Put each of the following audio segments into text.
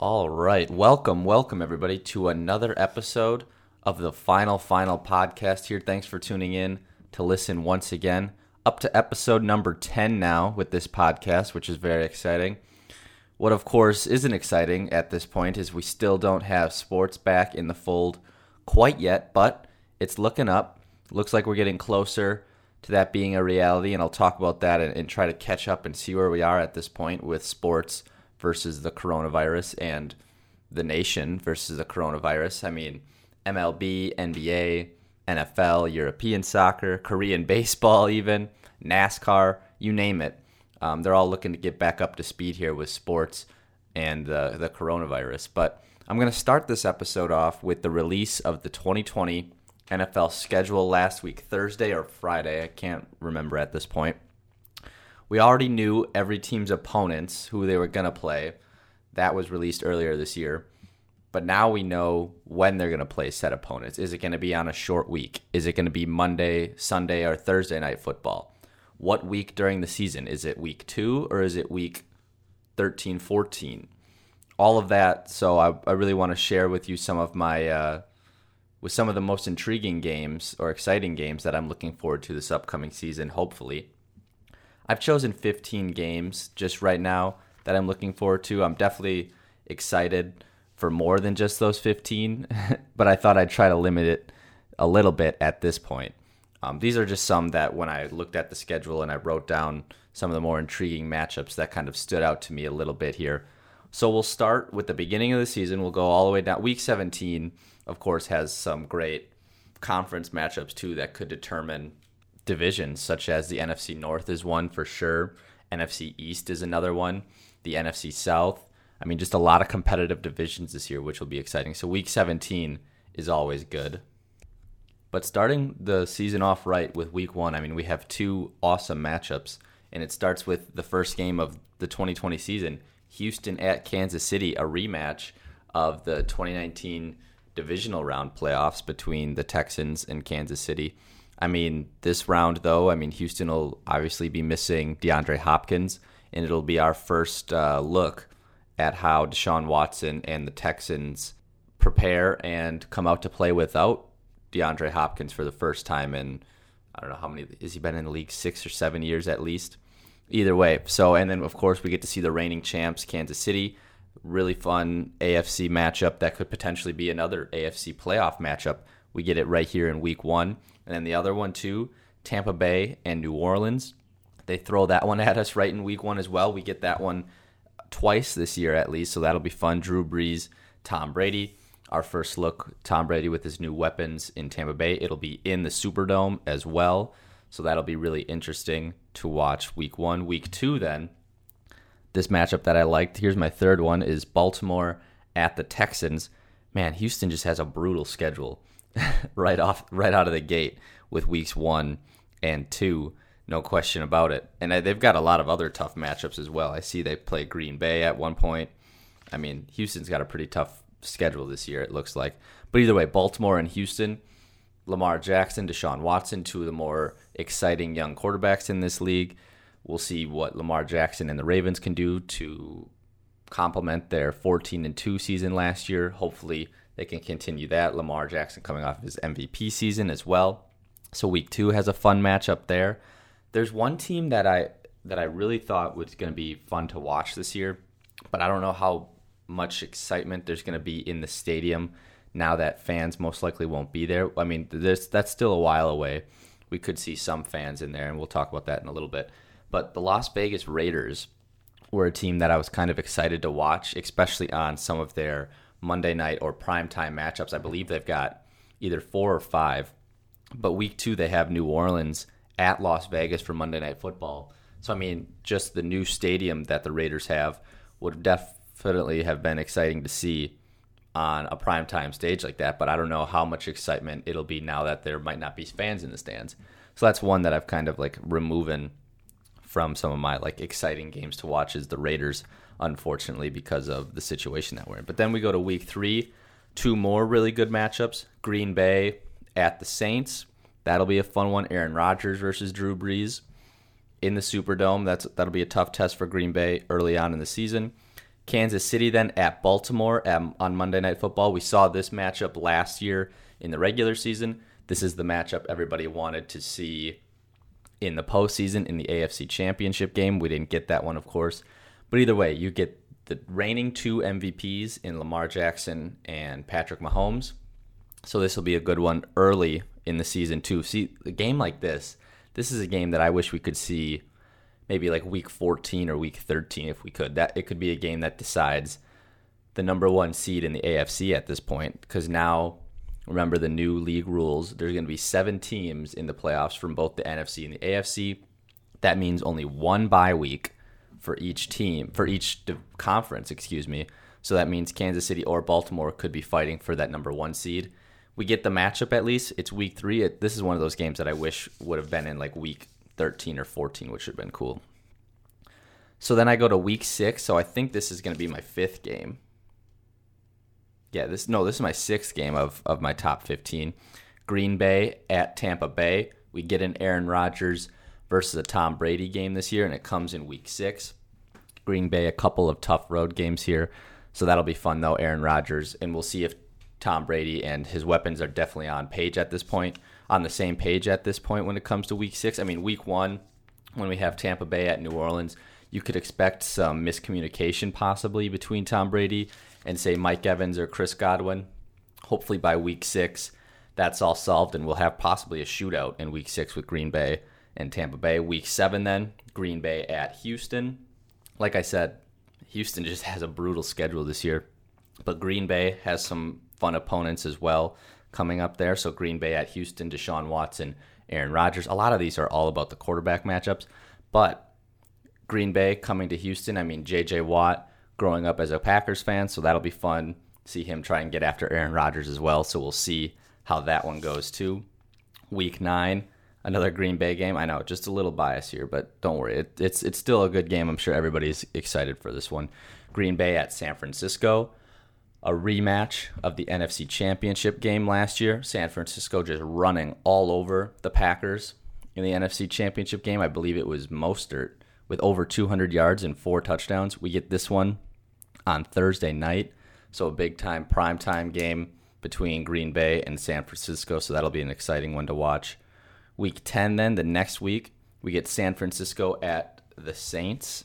All right. Welcome, welcome, everybody, to another episode of the Final Final podcast here. Thanks for tuning in to listen once again. Up to episode number 10 now with this podcast, which is very exciting. What, of course, isn't exciting at this point is we still don't have sports back in the fold quite yet, but it's looking up. Looks like we're getting closer to that being a reality, and I'll talk about that and, and try to catch up and see where we are at this point with sports versus the coronavirus and the nation versus the coronavirus. I mean, MLB, NBA, NFL, European soccer, Korean baseball, even NASCAR, you name it. Um, they're all looking to get back up to speed here with sports and the, the coronavirus. But I'm going to start this episode off with the release of the 2020 NFL schedule last week, Thursday or Friday. I can't remember at this point. We already knew every team's opponents, who they were going to play. That was released earlier this year. But now we know when they're going to play set opponents. Is it going to be on a short week? Is it going to be Monday, Sunday, or Thursday night football? What week during the season? Is it week two or is it week 13, 14? All of that. So I, I really want to share with you some of my, uh, with some of the most intriguing games or exciting games that I'm looking forward to this upcoming season, hopefully. I've chosen 15 games just right now that I'm looking forward to. I'm definitely excited for more than just those 15, but I thought I'd try to limit it a little bit at this point. Um, these are just some that when I looked at the schedule and I wrote down some of the more intriguing matchups that kind of stood out to me a little bit here. So we'll start with the beginning of the season. We'll go all the way down. Week 17, of course, has some great conference matchups too that could determine divisions, such as the NFC North is one for sure. NFC East is another one. The NFC South. I mean, just a lot of competitive divisions this year, which will be exciting. So, week 17 is always good. But starting the season off right with week one, I mean, we have two awesome matchups. And it starts with the first game of the 2020 season Houston at Kansas City, a rematch of the 2019 divisional round playoffs between the Texans and Kansas City. I mean, this round, though, I mean, Houston will obviously be missing DeAndre Hopkins, and it'll be our first uh, look at how Deshaun Watson and the Texans prepare and come out to play without DeAndre Hopkins for the first time in, I don't know how many, has he been in the league? Six or seven years at least. Either way. So, and then, of course, we get to see the reigning champs, Kansas City. Really fun AFC matchup that could potentially be another AFC playoff matchup. We get it right here in week one. And then the other one, too, Tampa Bay and New Orleans. They throw that one at us right in week one as well. We get that one twice this year at least, so that'll be fun. Drew Brees, Tom Brady. Our first look, Tom Brady with his new weapons in Tampa Bay. It'll be in the Superdome as well, so that'll be really interesting to watch week one. Week two, then, this matchup that I liked. Here's my third one is Baltimore at the Texans. Man, Houston just has a brutal schedule. right off right out of the gate with weeks one and two. No question about it. And uh, they've got a lot of other tough matchups as well. I see they play Green Bay at one point. I mean, Houston's got a pretty tough schedule this year, it looks like. But either way, Baltimore and Houston, Lamar Jackson, Deshaun Watson, two of the more exciting young quarterbacks in this league. We'll see what Lamar Jackson and the Ravens can do to complement their 14 and 2 season last year. Hopefully, they can continue that. Lamar Jackson coming off of his MVP season as well. So week two has a fun matchup there. There's one team that I that I really thought was going to be fun to watch this year, but I don't know how much excitement there's going to be in the stadium now that fans most likely won't be there. I mean, that's still a while away. We could see some fans in there, and we'll talk about that in a little bit. But the Las Vegas Raiders were a team that I was kind of excited to watch, especially on some of their Monday night or primetime matchups. I believe they've got either four or five. But week two, they have New Orleans at Las Vegas for Monday Night Football. So, I mean, just the new stadium that the Raiders have would definitely have been exciting to see on a primetime stage like that. But I don't know how much excitement it'll be now that there might not be fans in the stands. So, that's one that I've kind of like removing from some of my like exciting games to watch is the Raiders unfortunately, because of the situation that we're in. But then we go to week three, two more really good matchups Green Bay at the Saints. That'll be a fun one. Aaron Rodgers versus Drew Brees in the Superdome. That's that'll be a tough test for Green Bay early on in the season. Kansas City then at Baltimore on Monday Night Football. We saw this matchup last year in the regular season. This is the matchup everybody wanted to see in the postseason in the AFC Championship game. We didn't get that one, of course. But either way, you get the reigning two MVPs in Lamar Jackson and Patrick Mahomes. So this will be a good one early in the season too. See, a game like this, this is a game that I wish we could see maybe like week 14 or week 13 if we could. That it could be a game that decides the number 1 seed in the AFC at this point because now remember the new league rules, there's going to be 7 teams in the playoffs from both the NFC and the AFC. That means only one bye week for each team, for each conference, excuse me. So that means Kansas City or Baltimore could be fighting for that number 1 seed we get the matchup at least. It's week three. It, this is one of those games that I wish would have been in like week 13 or 14, which would have been cool. So then I go to week six. So I think this is going to be my fifth game. Yeah, this no, this is my sixth game of of my top 15. Green Bay at Tampa Bay. We get an Aaron Rodgers versus a Tom Brady game this year, and it comes in week six. Green Bay, a couple of tough road games here. So that'll be fun though, Aaron Rodgers, and we'll see if Tom Brady and his weapons are definitely on page at this point, on the same page at this point when it comes to week six. I mean, week one, when we have Tampa Bay at New Orleans, you could expect some miscommunication possibly between Tom Brady and, say, Mike Evans or Chris Godwin. Hopefully by week six, that's all solved, and we'll have possibly a shootout in week six with Green Bay and Tampa Bay. Week seven, then, Green Bay at Houston. Like I said, Houston just has a brutal schedule this year, but Green Bay has some fun opponents as well coming up there. So Green Bay at Houston, Deshaun Watson, Aaron Rodgers. A lot of these are all about the quarterback matchups, but Green Bay coming to Houston. I mean, J.J. Watt growing up as a Packers fan, so that'll be fun. See him try and get after Aaron Rodgers as well. So we'll see how that one goes too. Week nine, another Green Bay game. I know, just a little bias here, but don't worry. It, it's it's still a good game. I'm sure everybody's excited for this one. Green Bay at San Francisco a rematch of the NFC Championship game last year. San Francisco just running all over the Packers in the NFC Championship game. I believe it was Mostert with over 200 yards and four touchdowns. We get this one on Thursday night, so a big time prime time game between Green Bay and San Francisco. So that'll be an exciting one to watch. Week 10, then the next week, we get San Francisco at the Saints.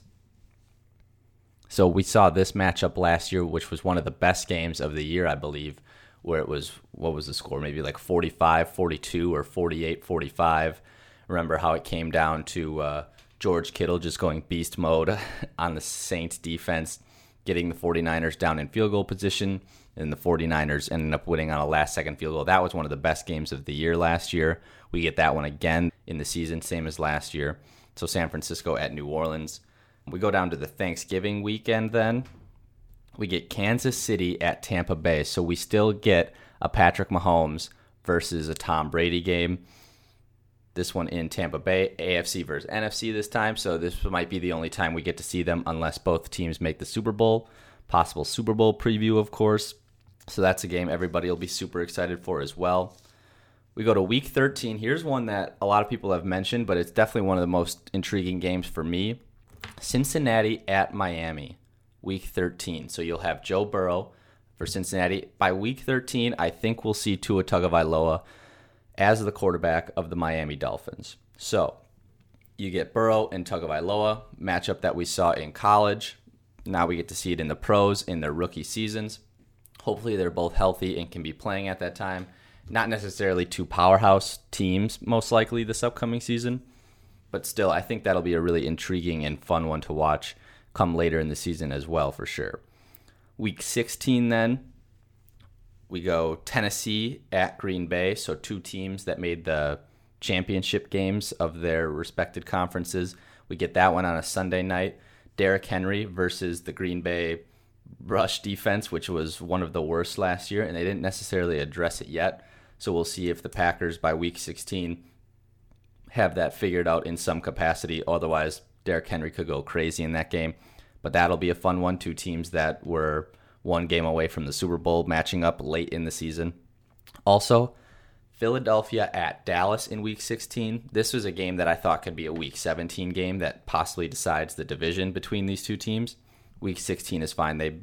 So we saw this matchup last year, which was one of the best games of the year, I believe, where it was, what was the score? Maybe like 45 42 or 48 45. Remember how it came down to uh, George Kittle just going beast mode on the Saints defense, getting the 49ers down in field goal position, and the 49ers ended up winning on a last second field goal. That was one of the best games of the year last year. We get that one again in the season, same as last year. So San Francisco at New Orleans. We go down to the Thanksgiving weekend then. We get Kansas City at Tampa Bay. So we still get a Patrick Mahomes versus a Tom Brady game. This one in Tampa Bay, AFC versus NFC this time. So this might be the only time we get to see them unless both teams make the Super Bowl. Possible Super Bowl preview, of course. So that's a game everybody will be super excited for as well. We go to week 13. Here's one that a lot of people have mentioned, but it's definitely one of the most intriguing games for me. Cincinnati at Miami, week 13. So you'll have Joe Burrow for Cincinnati. By week 13, I think we'll see Tua Tagovailoa as the quarterback of the Miami Dolphins. So you get Burrow and Tagovailoa, matchup that we saw in college. Now we get to see it in the pros in their rookie seasons. Hopefully they're both healthy and can be playing at that time. Not necessarily two powerhouse teams, most likely this upcoming season but still, I think that'll be a really intriguing and fun one to watch come later in the season as well, for sure. Week 16, then, we go Tennessee at Green Bay. So, two teams that made the championship games of their respected conferences. We get that one on a Sunday night. Derrick Henry versus the Green Bay rush defense, which was one of the worst last year, and they didn't necessarily address it yet. So we'll see if the Packers by week 16 have that figured out in some capacity. Otherwise, Derrick Henry could go crazy in that game. But that'll be a fun one. Two teams that were one game away from the Super Bowl matching up late in the season. Also, Philadelphia at Dallas in week 16. This was a game that I thought could be a week 17 game that possibly decides the division between these two teams. week 16 is fine. They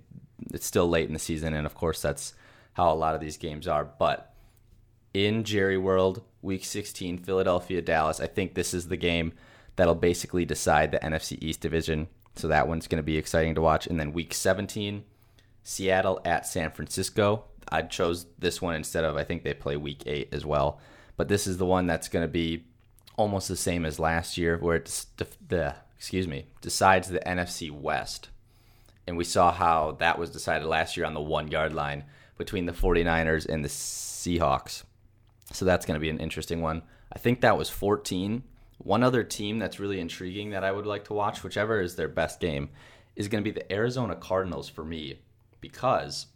it's still late in the season, and of course that's how a lot of these games are. But in Jerry World, week 16, Philadelphia Dallas. I think this is the game that'll basically decide the NFC East division. So that one's going to be exciting to watch. And then week 17, Seattle at San Francisco. I chose this one instead of I think they play week 8 as well. But this is the one that's going to be almost the same as last year where it's the excuse me, decides the NFC West. And we saw how that was decided last year on the 1-yard line between the 49ers and the Seahawks. So that's going to be an interesting one. I think that was 14. One other team that's really intriguing that I would like to watch, whichever is their best game, is going to be the Arizona Cardinals for me because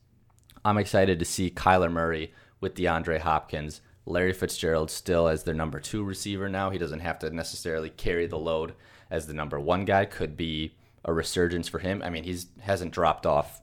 I'm excited to see Kyler Murray with DeAndre Hopkins. Larry Fitzgerald still as their number two receiver now. He doesn't have to necessarily carry the load as the number one guy. Could be a resurgence for him. I mean, he's hasn't dropped off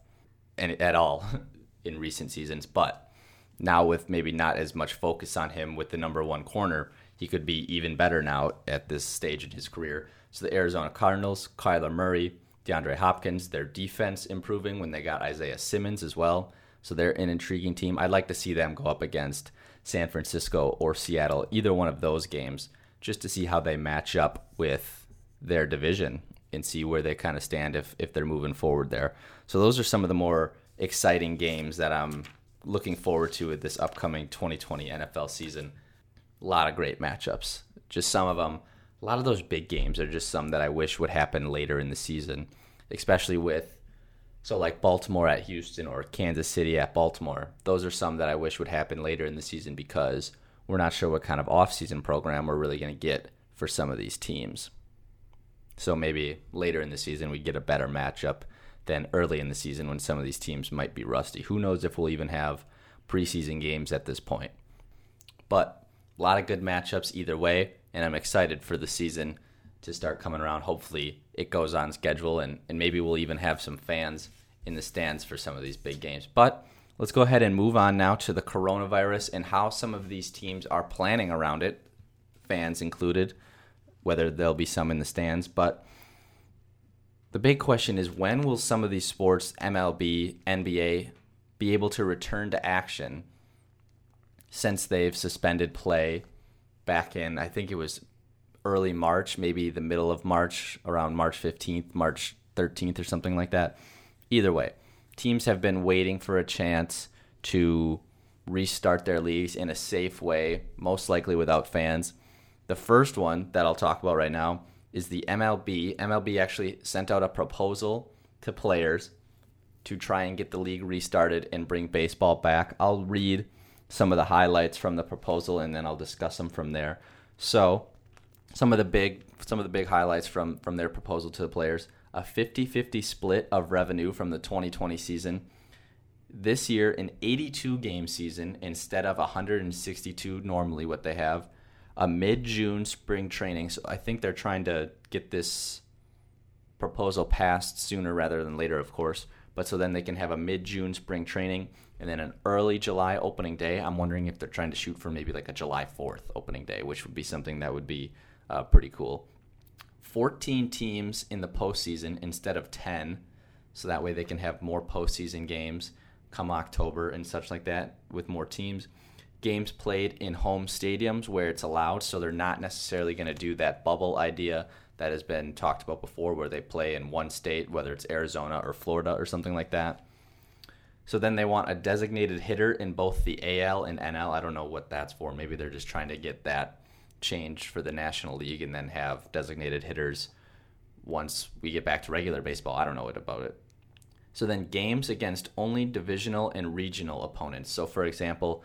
any, at all in recent seasons, but now with maybe not as much focus on him with the number one corner, he could be even better now at this stage in his career. So the Arizona Cardinals, Kyler Murray, DeAndre Hopkins, their defense improving when they got Isaiah Simmons as well. So they're an intriguing team. I'd like to see them go up against San Francisco or Seattle, either one of those games, just to see how they match up with their division and see where they kind of stand if, if they're moving forward there. So those are some of the more exciting games that I'm looking forward to with this upcoming 2020 NFL season. A lot of great matchups. Just some of them. A lot of those big games are just some that I wish would happen later in the season, especially with so like Baltimore at Houston or Kansas City at Baltimore. Those are some that I wish would happen later in the season because we're not sure what kind of offseason program we're really going to get for some of these teams. So maybe later in the season we get a better matchup than early in the season when some of these teams might be rusty. Who knows if we'll even have preseason games at this point. But a lot of good matchups either way, and I'm excited for the season to start coming around. Hopefully, it goes on schedule, and, and maybe we'll even have some fans in the stands for some of these big games. But let's go ahead and move on now to the coronavirus and how some of these teams are planning around it, fans included, whether there'll be some in the stands. But the big question is when will some of these sports, MLB, NBA, be able to return to action since they've suspended play back in, I think it was early March, maybe the middle of March, around March 15th, March 13th, or something like that. Either way, teams have been waiting for a chance to restart their leagues in a safe way, most likely without fans. The first one that I'll talk about right now is the MLB. MLB actually sent out a proposal to players to try and get the league restarted and bring baseball back. I'll read some of the highlights from the proposal and then I'll discuss them from there. So, some of the big some of the big highlights from from their proposal to the players a 50-50 split of revenue from the 2020 season. This year an 82 game season instead of 162 normally what they have. A mid-june spring training so i think they're trying to get this proposal passed sooner rather than later of course but so then they can have a mid-june spring training and then an early july opening day i'm wondering if they're trying to shoot for maybe like a july 4th opening day which would be something that would be uh, pretty cool. 14 teams in the postseason instead of 10, so that way they can have more postseason games come October and such like that with more teams. Games played in home stadiums where it's allowed, so they're not necessarily going to do that bubble idea that has been talked about before where they play in one state, whether it's Arizona or Florida or something like that. So then they want a designated hitter in both the AL and NL. I don't know what that's for. Maybe they're just trying to get that change for the National League and then have designated hitters once we get back to regular baseball. I don't know about it. So then games against only divisional and regional opponents. So for example,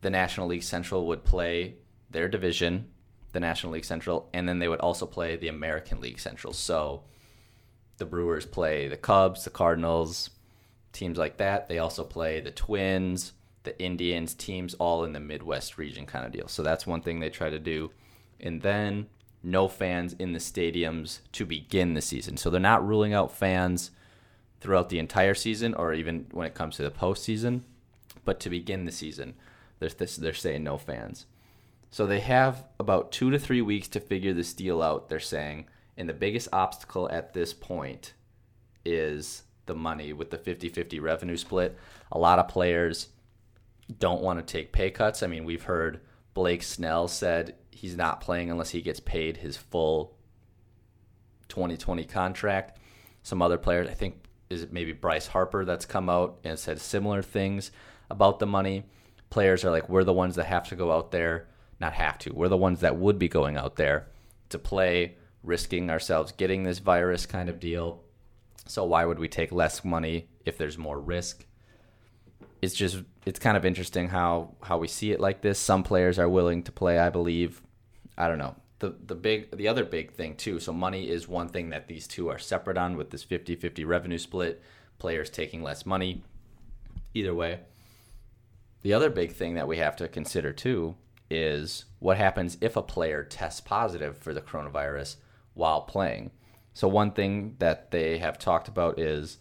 the National League Central would play their division, the National League Central, and then they would also play the American League Central. So the Brewers play the Cubs, the Cardinals, teams like that. They also play the Twins, the Indians, teams all in the Midwest region kind of deal. So that's one thing they try to do. And then no fans in the stadiums to begin the season. So they're not ruling out fans throughout the entire season or even when it comes to the postseason. But to begin the season, they're, they're saying no fans. So they have about two to three weeks to figure this deal out, they're saying. And the biggest obstacle at this point is the money with the 50-50 revenue split. A lot of players don't want to take pay cuts. I mean, we've heard Blake Snell said he's not playing unless he gets paid his full 2020 contract. Some other players, I think, is maybe Bryce Harper that's come out and said similar things about the money. Players are like, we're the ones that have to go out there, not have to, we're the ones that would be going out there to play, risking ourselves getting this virus kind of deal. So why would we take less money if there's more risk? It's just it's kind of interesting how how we see it like this. Some players are willing to play, I believe. I don't know the the big the other big thing too. So money is one thing that these two are separate on with this 50-50 revenue split, players taking less money. Either way. The other big thing that we have to consider too is what happens if a player tests positive for the coronavirus while playing. So one thing that they have talked about is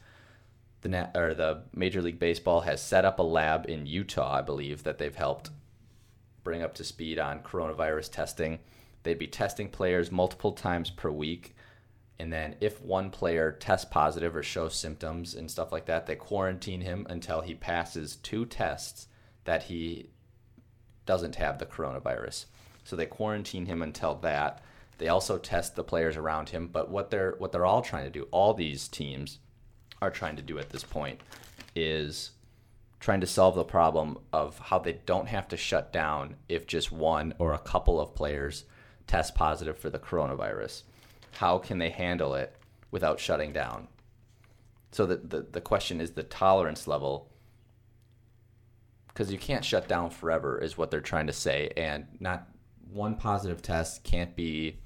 the net, or the Major League Baseball has set up a lab in Utah, I believe, that they've helped bring up to speed on coronavirus testing They'd be testing players multiple times per week. And then if one player tests positive or shows symptoms and stuff like that, they quarantine him until he passes two tests that he doesn't have the coronavirus. So they quarantine him until that. They also test the players around him, but what they're what they're all trying to do, all these teams are trying to do at this point is trying to solve the problem of how they don't have to shut down if just one or a couple of players test positive for the coronavirus. How can they handle it without shutting down? So the, the, the question is the tolerance level because you can't shut down forever is what they're trying to say and not one positive test can't be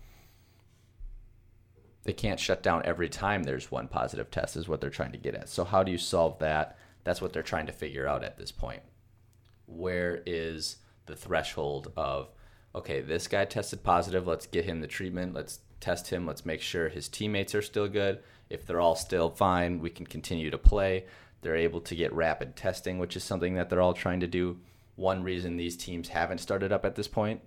they can't shut down every time there's one positive test is what they're trying to get at so how do you solve that that's what they're trying to figure out at this point where is the threshold of okay, this guy tested positive. Let's get him the treatment. Let's test him. Let's make sure his teammates are still good. If they're all still fine, we can continue to play. They're able to get rapid testing, which is something that they're all trying to do. One reason these teams haven't started up at this point,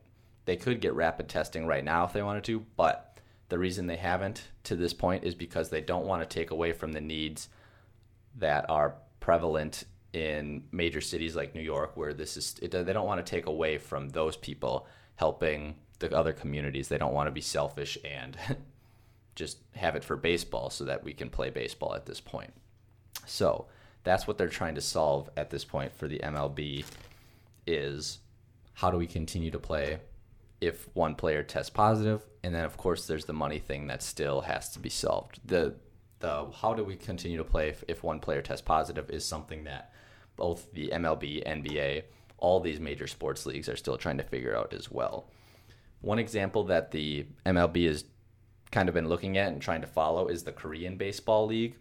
they could get rapid testing right now if they wanted to, but the reason they haven't to this point is because they don't want to take away from the needs that are prevalent in major cities like New York, where this is, it, they don't want to take away from those people helping the other communities. They don't want to be selfish and just have it for baseball so that we can play baseball at this point. So that's what they're trying to solve at this point for the MLB is how do we continue to play if one player tests positive and then of course there's the money thing that still has to be solved. The the how do we continue to play if, if one player tests positive is something that both the MLB, NBA, all these major sports leagues are still trying to figure out as well. One example that the MLB has kind of been looking at and trying to follow is the Korean Baseball League.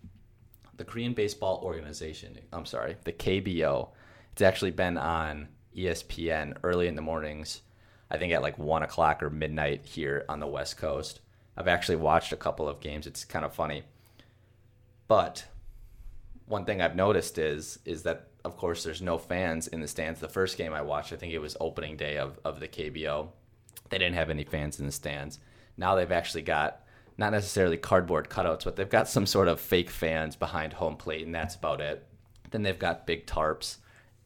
The Korean Baseball Organization, I'm sorry, the KBO. It's actually been on ESPN early in the mornings, I think at like 1 o'clock or midnight here on the West Coast. I've actually watched a couple of games. It's kind of funny. But one thing I've noticed is is that of course, there's no fans in the stands. The first game I watched, I think it was opening day of, of the KBO. They didn't have any fans in the stands. Now they've actually got not necessarily cardboard cutouts, but they've got some sort of fake fans behind home plate, and that's about it. Then they've got big tarps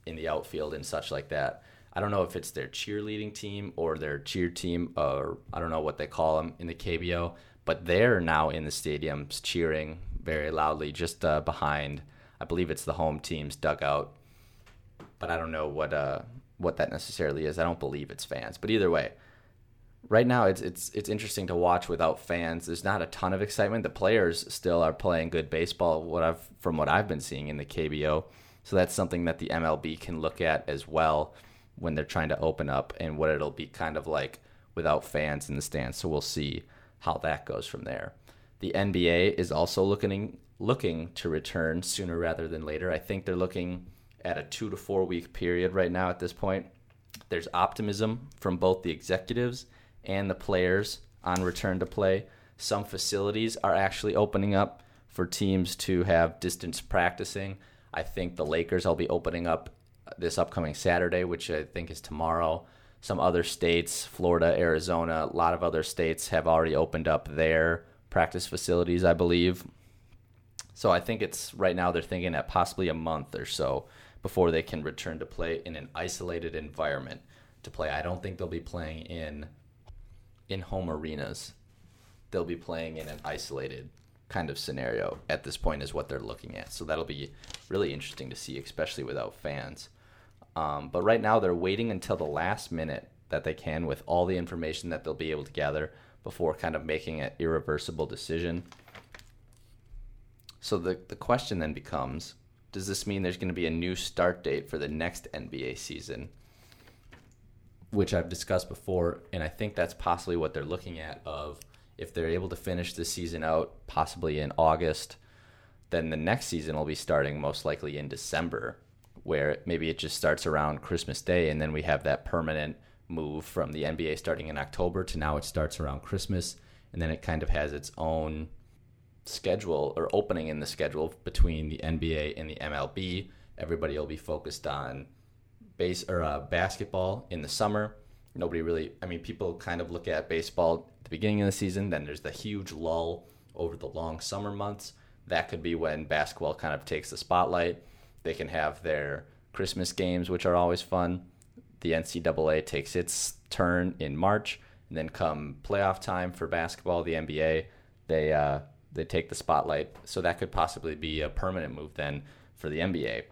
in the outfield and such like that. I don't know if it's their cheerleading team or their cheer team, or I don't know what they call them in the KBO, but they're now in the stadiums cheering very loudly just uh, behind I believe it's the home team's dugout, but I don't know what uh what that necessarily is. I don't believe it's fans, but either way, right now it's it's it's interesting to watch without fans. There's not a ton of excitement. The players still are playing good baseball. What I've from what I've been seeing in the KBO, so that's something that the MLB can look at as well when they're trying to open up and what it'll be kind of like without fans in the stands. So we'll see how that goes from there. The NBA is also looking looking to return sooner rather than later. I think they're looking at a two to four week period right now at this point. There's optimism from both the executives and the players on return to play. Some facilities are actually opening up for teams to have distance practicing. I think the Lakers will be opening up this upcoming Saturday, which I think is tomorrow. Some other states, Florida, Arizona, a lot of other states have already opened up their practice facilities, I believe. So I think it's right now they're thinking at possibly a month or so before they can return to play in an isolated environment to play. I don't think they'll be playing in in home arenas. They'll be playing in an isolated kind of scenario at this point is what they're looking at. So that'll be really interesting to see, especially without fans. Um, but right now they're waiting until the last minute that they can with all the information that they'll be able to gather before kind of making an irreversible decision. So the, the question then becomes does this mean there's going to be a new start date for the next NBA season? Which I've discussed before, and I think that's possibly what they're looking at of if they're able to finish the season out possibly in August, then the next season will be starting most likely in December, where maybe it just starts around Christmas Day and then we have that permanent move from the NBA starting in October to now it starts around Christmas and then it kind of has its own schedule or opening in the schedule between the NBA and the MLB. Everybody will be focused on base or uh, basketball in the summer. Nobody really, I mean, people kind of look at baseball at the beginning of the season. Then there's the huge lull over the long summer months. That could be when basketball kind of takes the spotlight. They can have their Christmas games, which are always fun. The NCAA takes its turn in March, and then come playoff time for basketball, the NBA, they uh, they take the spotlight. So that could possibly be a permanent move then for the NBA.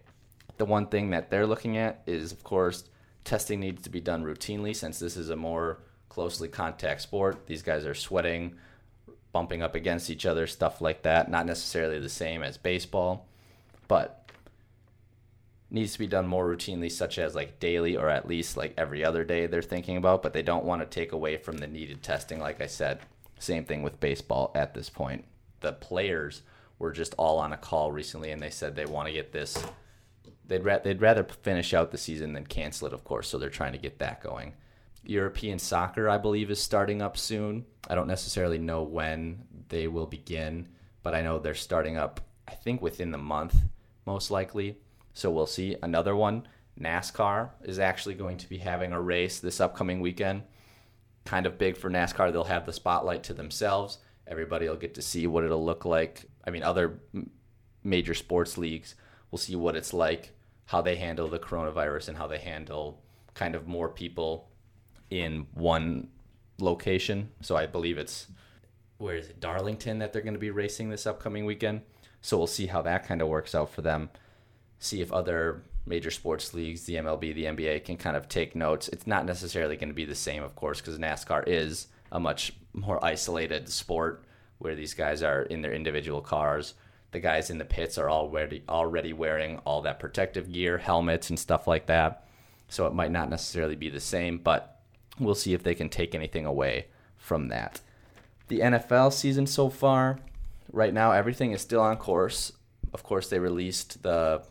The one thing that they're looking at is, of course, testing needs to be done routinely since this is a more closely contact sport. These guys are sweating, bumping up against each other, stuff like that. Not necessarily the same as baseball, but needs to be done more routinely, such as like daily or at least like every other day they're thinking about, but they don't want to take away from the needed testing, like I said. Same thing with baseball at this point the players were just all on a call recently, and they said they want to get this. They'd ra- they'd rather finish out the season than cancel it, of course. So they're trying to get that going. European soccer, I believe, is starting up soon. I don't necessarily know when they will begin, but I know they're starting up. I think within the month, most likely. So we'll see. Another one, NASCAR is actually going to be having a race this upcoming weekend. Kind of big for NASCAR. They'll have the spotlight to themselves. Everybody will get to see what it'll look like. I mean, other major sports leagues will see what it's like, how they handle the coronavirus, and how they handle kind of more people in one location. So I believe it's where is it Darlington that they're going to be racing this upcoming weekend. So we'll see how that kind of works out for them. See if other major sports leagues, the MLB, the NBA, can kind of take notes. It's not necessarily going to be the same, of course, because NASCAR is a much more isolated sport where these guys are in their individual cars. The guys in the pits are already already wearing all that protective gear, helmets and stuff like that. So it might not necessarily be the same, but we'll see if they can take anything away from that. The NFL season so far, right now everything is still on course. Of course, they released the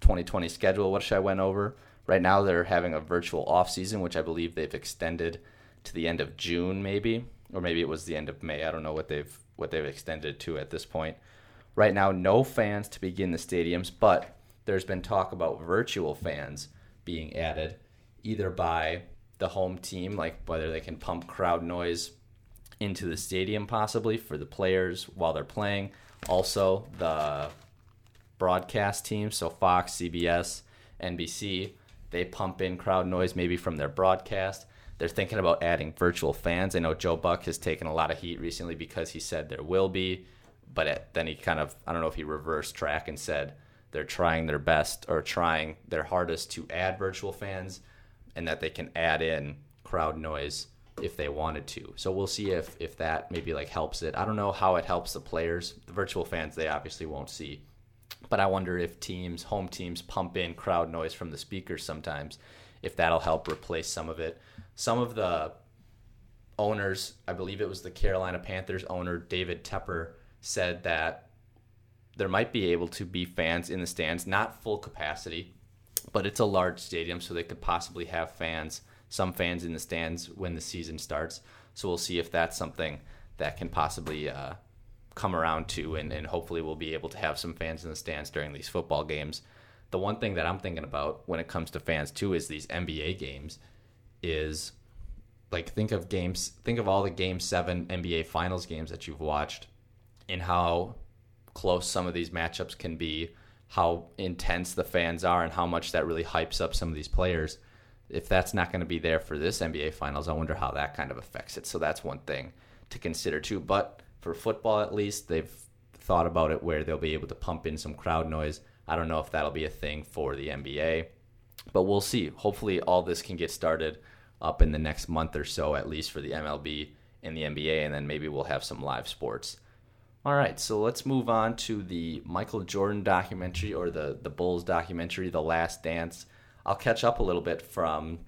2020 schedule, which I went over. Right now, they're having a virtual off season, which I believe they've extended to the end of June, maybe, or maybe it was the end of May. I don't know what they've what they've extended to at this point. Right now, no fans to begin the stadiums, but there's been talk about virtual fans being added, either by the home team, like whether they can pump crowd noise into the stadium possibly for the players while they're playing. Also, the broadcast teams, so Fox, CBS, NBC, they pump in crowd noise maybe from their broadcast. They're thinking about adding virtual fans. I know Joe Buck has taken a lot of heat recently because he said there will be, but then he kind of, I don't know if he reversed track and said they're trying their best or trying their hardest to add virtual fans and that they can add in crowd noise if they wanted to. So we'll see if if that maybe like helps it. I don't know how it helps the players. The virtual fans they obviously won't see. But I wonder if teams, home teams pump in crowd noise from the speakers sometimes if that'll help replace some of it. Some of the owners, I believe it was the Carolina Panthers owner David Tepper, said that there might be able to be fans in the stands, not full capacity, but it's a large stadium, so they could possibly have fans, some fans in the stands when the season starts. So we'll see if that's something that can possibly uh, come around to, and, and hopefully we'll be able to have some fans in the stands during these football games the one thing that I'm thinking about when it comes to fans too is these NBA games is like think of games think of all the game 7 NBA finals games that you've watched and how close some of these matchups can be, how intense the fans are, and how much that really hypes up some of these players. If that's not going to be there for this NBA Finals, I wonder how that kind of affects it. So that's one thing to consider too. But for football, at least, they've thought about it where they'll be able to pump in some crowd noise. I don't know if that'll be a thing for the NBA, but we'll see. Hopefully, all this can get started up in the next month or so, at least for the MLB and the NBA, and then maybe we'll have some live sports. All right, so let's move on to the Michael Jordan documentary or the the Bulls documentary, The Last Dance. I'll catch up a little bit from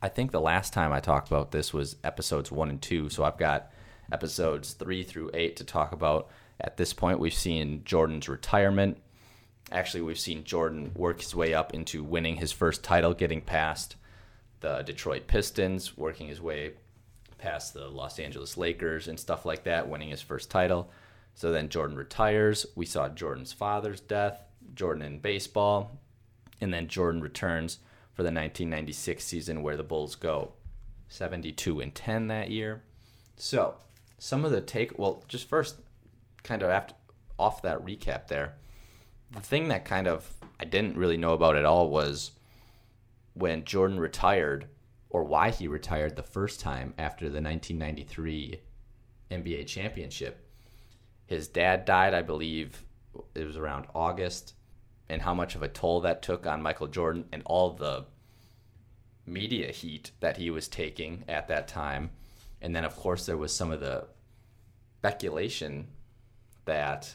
I think the last time I talked about this was episodes 1 and 2, so I've got episodes 3 through 8 to talk about. At this point, we've seen Jordan's retirement. Actually, we've seen Jordan work his way up into winning his first title, getting past the Detroit Pistons, working his way past the Los Angeles Lakers and stuff like that, winning his first title. So then Jordan retires. We saw Jordan's father's death, Jordan in baseball, and then Jordan returns for the 1996 season where the Bulls go 72 and 10 that year. So, some of the take well, just first kind of after off that recap there. The thing that kind of I didn't really know about at all was when Jordan retired or why he retired the first time after the 1993 NBA championship. His dad died, I believe it was around August, and how much of a toll that took on Michael Jordan and all the media heat that he was taking at that time. And then, of course, there was some of the speculation that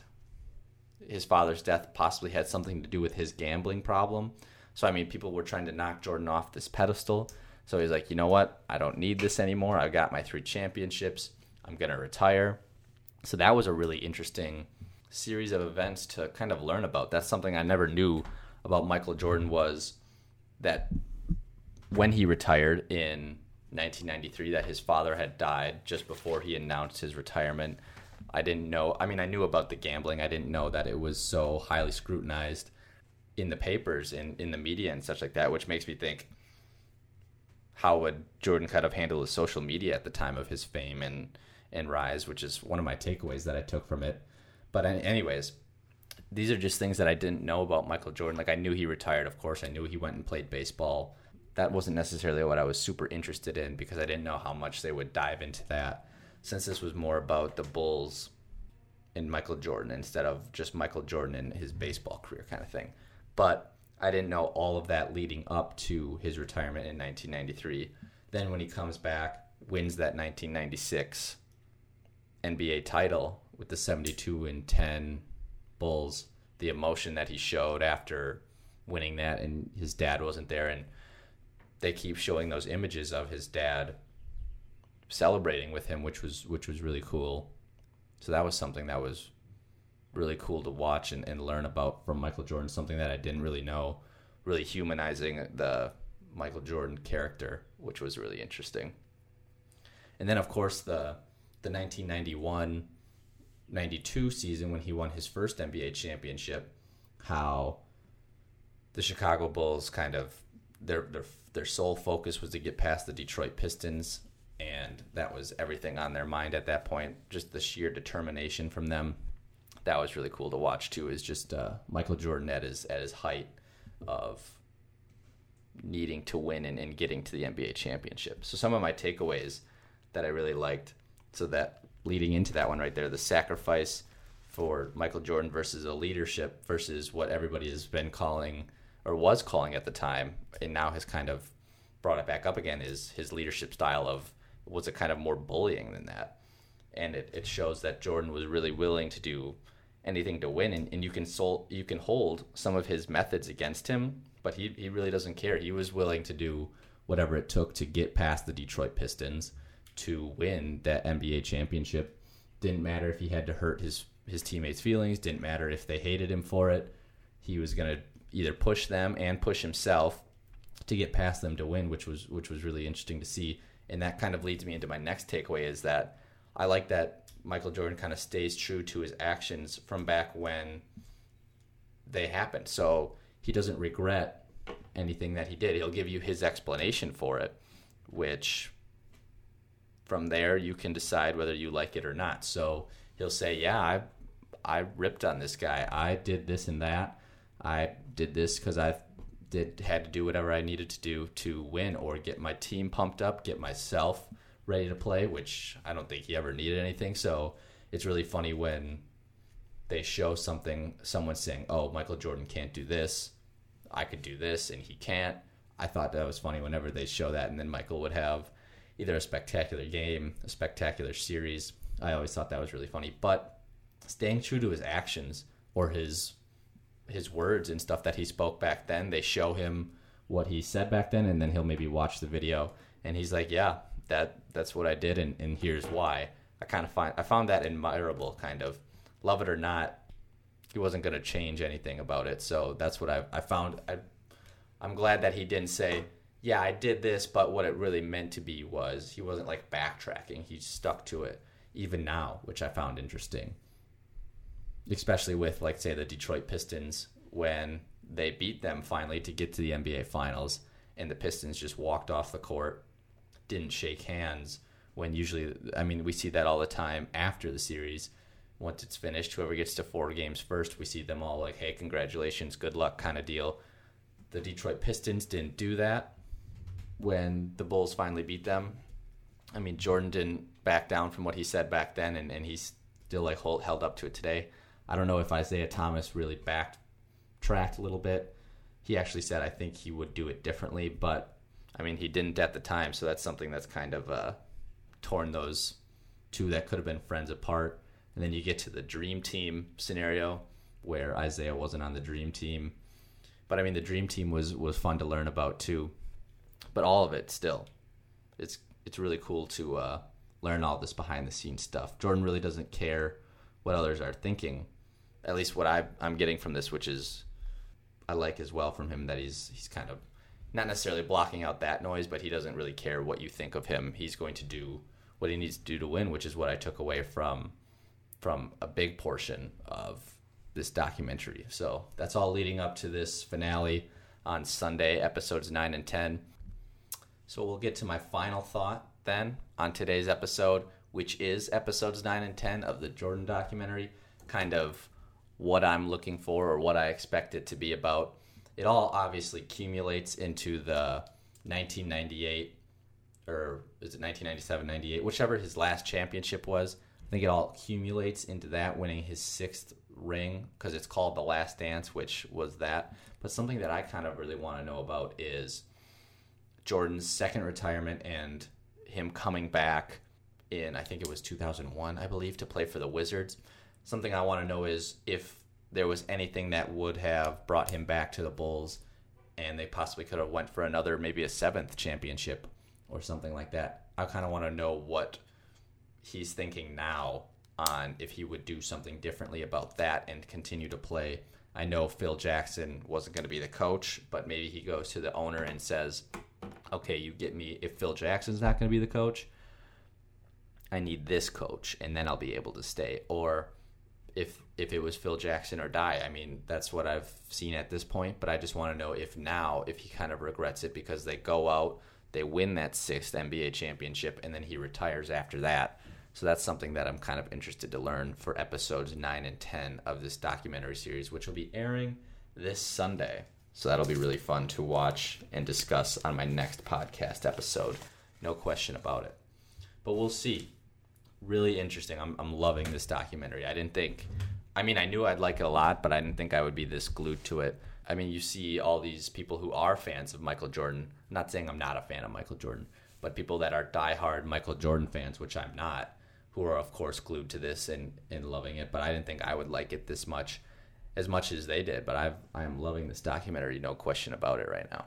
his father's death possibly had something to do with his gambling problem. So, I mean, people were trying to knock Jordan off this pedestal. So he's like, you know what? I don't need this anymore. I've got my three championships. I'm going to retire. So that was a really interesting series of events to kind of learn about. That's something I never knew about Michael Jordan was that when he retired in 1993 that his father had died just before he announced his retirement. I didn't know. I mean, I knew about the gambling. I didn't know that it was so highly scrutinized in the papers and in the media and such like that, which makes me think how would Jordan kind of handle his social media at the time of his fame and and rise, which is one of my takeaways that I took from it. But anyways, these are just things that I didn't know about Michael Jordan. Like I knew he retired, of course. I knew he went and played baseball. That wasn't necessarily what I was super interested in because I didn't know how much they would dive into that. Since this was more about the Bulls and Michael Jordan instead of just Michael Jordan and his baseball career kind of thing. But I didn't know all of that leading up to his retirement in 1993. Then when he comes back, wins that 1996 NBA title with the 72 and 10 Bulls, the emotion that he showed after winning that, and his dad wasn't there, and they keep showing those images of his dad celebrating with him, which was which was really cool. So that was something that was really cool to watch and, and learn about from Michael Jordan, something that I didn't really know, really humanizing the Michael Jordan character, which was really interesting. And then of course the the 1991 92 season when he won his first NBA championship, how the Chicago Bulls kind of their their their sole focus was to get past the Detroit Pistons and that was everything on their mind at that point, just the sheer determination from them. That was really cool to watch too is just uh, Michael Jordan at his at his height of needing to win and, and getting to the NBA championship. So some of my takeaways that I really liked so that leading into that one right there, the sacrifice for Michael Jordan versus a leadership versus what everybody has been calling or was calling at the time, and now has kind of brought it back up again, is his leadership style of was it kind of more bullying than that. And it, it shows that Jordan was really willing to do anything to win and, and you can sol- you can hold some of his methods against him, but he, he really doesn't care. He was willing to do whatever it took to get past the Detroit Pistons to win that NBA championship. Didn't matter if he had to hurt his his teammates' feelings. Didn't matter if they hated him for it. He was gonna either push them and push himself to get past them to win, which was which was really interesting to see. And that kind of leads me into my next takeaway is that I like that Michael Jordan kind of stays true to his actions from back when they happened. So he doesn't regret anything that he did. He'll give you his explanation for it, which from there you can decide whether you like it or not. So he'll say, "Yeah, I I ripped on this guy. I did this and that. I did this because I did had to do whatever I needed to do to win or get my team pumped up, get myself ready to play, which I don't think he ever needed anything. So it's really funny when they show something, someone saying, "Oh, Michael Jordan can't do this. I could do this, and he can't." I thought that was funny whenever they show that, and then Michael would have either a spectacular game, a spectacular series. I always thought that was really funny. But staying true to his actions or his his words and stuff that he spoke back then, they show him what he said back then, and then he'll maybe watch the video and he's like, "Yeah, that that's what I did, and, and here's why." I kind of find I found that admirable, kind of love it or not. He wasn't going to change anything about it, so that's what I I found. I I'm glad that he didn't say, "Yeah, I did this," but what it really meant to be was he wasn't like backtracking. He stuck to it even now, which I found interesting. Especially with like say the Detroit Pistons when they beat them finally to get to the NBA finals and the Pistons just walked off the court, didn't shake hands when usually I mean we see that all the time after the series. Once it's finished, whoever gets to four games first, we see them all like, "Hey, congratulations, good luck," kind of deal the Detroit Pistons didn't do that when the Bulls finally beat them. I mean, Jordan didn't back down from what he said back then, and, and he's still like hold, held up to it today. I don't know if Isiah Thomas really backtracked a little bit. He actually said, I think he would do it differently, but I mean, he didn't at the time, so that's something that's kind of uh, torn those two that could have been friends apart. And then you get to the dream team scenario where Isiah wasn't on the dream team but I mean, the dream team was was fun to learn about too. But all of it still, it's it's really cool to uh, learn all this behind the scenes stuff. Jordan really doesn't care what others are thinking. At least what I I'm getting from this, which is I like as well from him that he's he's kind of not necessarily blocking out that noise, but he doesn't really care what you think of him. He's going to do what he needs to do to win, which is what I took away from from a big portion of this documentary. So that's all leading up to this finale on Sunday, episodes 9 and 10. So we'll get to my final thought then on today's episode, which is episodes 9 and 10 of the Jordan documentary, kind of what I'm looking for or what I expect it to be about. It all obviously accumulates into the 1998 or is it 1997 98 whichever his last championship was i think it all accumulates into that winning his sixth ring because it's called The Last Dance, which was that. But something that I kind of really want to know about is Jordan's second retirement and him coming back in, I think it was 2001, I believe, to play for the Wizards. Something I want to know is if there was anything that would have brought him back to the Bulls and they possibly could have went for another maybe a seventh championship or something like that. I kind of want to know what he's thinking now on if he would do something differently about that and continue to play. I know Phil Jackson wasn't going to be the coach, but maybe he goes to the owner and says, "Okay, you get me if Phil Jackson's not going to be the coach, I need this coach and then I'll be able to stay." Or if if it was Phil Jackson or die, I mean, that's what I've seen at this point, but I just want to know if now if he kind of regrets it because they go out, they win that 6th NBA championship and then he retires after that so that's something that I'm kind of interested to learn for episodes 9 and 10 of this documentary series, which will be airing this Sunday. So that'll be really fun to watch and discuss on my next podcast episode. No question about it. But we'll see. Really interesting. I'm, I'm loving this documentary. I didn't think, I mean, I knew I'd like it a lot, but I didn't think I would be this glued to it. I mean, you see all these people who are fans of Michael Jordan. I'm not saying I'm not a fan of Michael Jordan, but people that are diehard Michael Jordan fans, which I'm not who are of course glued to this and, and loving it. But I didn't think I would like it this much, as much as they did. But I've I am loving this documentary, no question about it right now.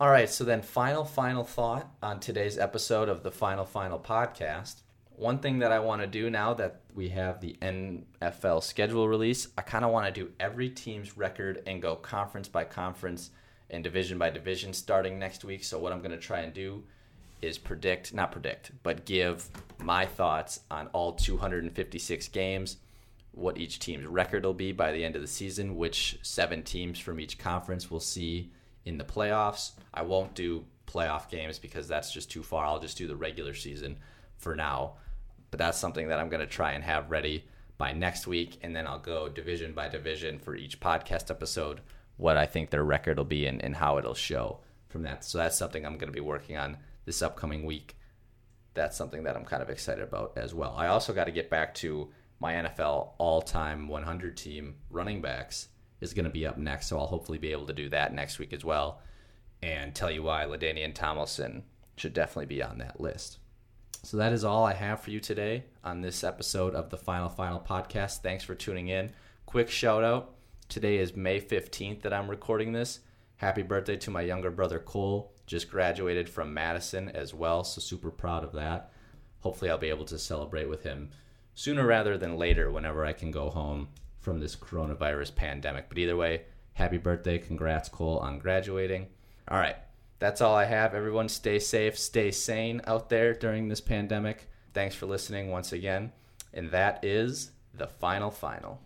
All right, so then final final thought on today's episode of the Final Final podcast. One thing that I want to do now that we have the NFL schedule release, I kind of want to do every team's record and go conference by conference and division by division starting next week. So what I'm going to try and do is predict, not predict, but give my thoughts on all 256 games, what each team's record will be by the end of the season, which seven teams from each conference will see in the playoffs. I won't do playoff games because that's just too far. I'll just do the regular season for now. But that's something that I'm going to try and have ready by next week, and then I'll go division by division for each podcast episode, what I think their record will be and, and how it'll show from that. So that's something I'm going to be working on this upcoming week. That's something that I'm kind of excited about as well. I also got to get back to my NFL all time 100 team running backs is going to be up next. So I'll hopefully be able to do that next week as well and tell you why LaDainian Tomlinson should definitely be on that list. So that is all I have for you today on this episode of the Final Final podcast. Thanks for tuning in. Quick shout out. Today is May 15th that I'm recording this. Happy birthday to my younger brother Cole. Just graduated from Madison as well, so super proud of that. Hopefully, I'll be able to celebrate with him sooner rather than later whenever I can go home from this coronavirus pandemic. But either way, happy birthday. Congrats, Cole, on graduating. All right. That's all I have. Everyone stay safe, stay sane out there during this pandemic. Thanks for listening once again. And that is the final final.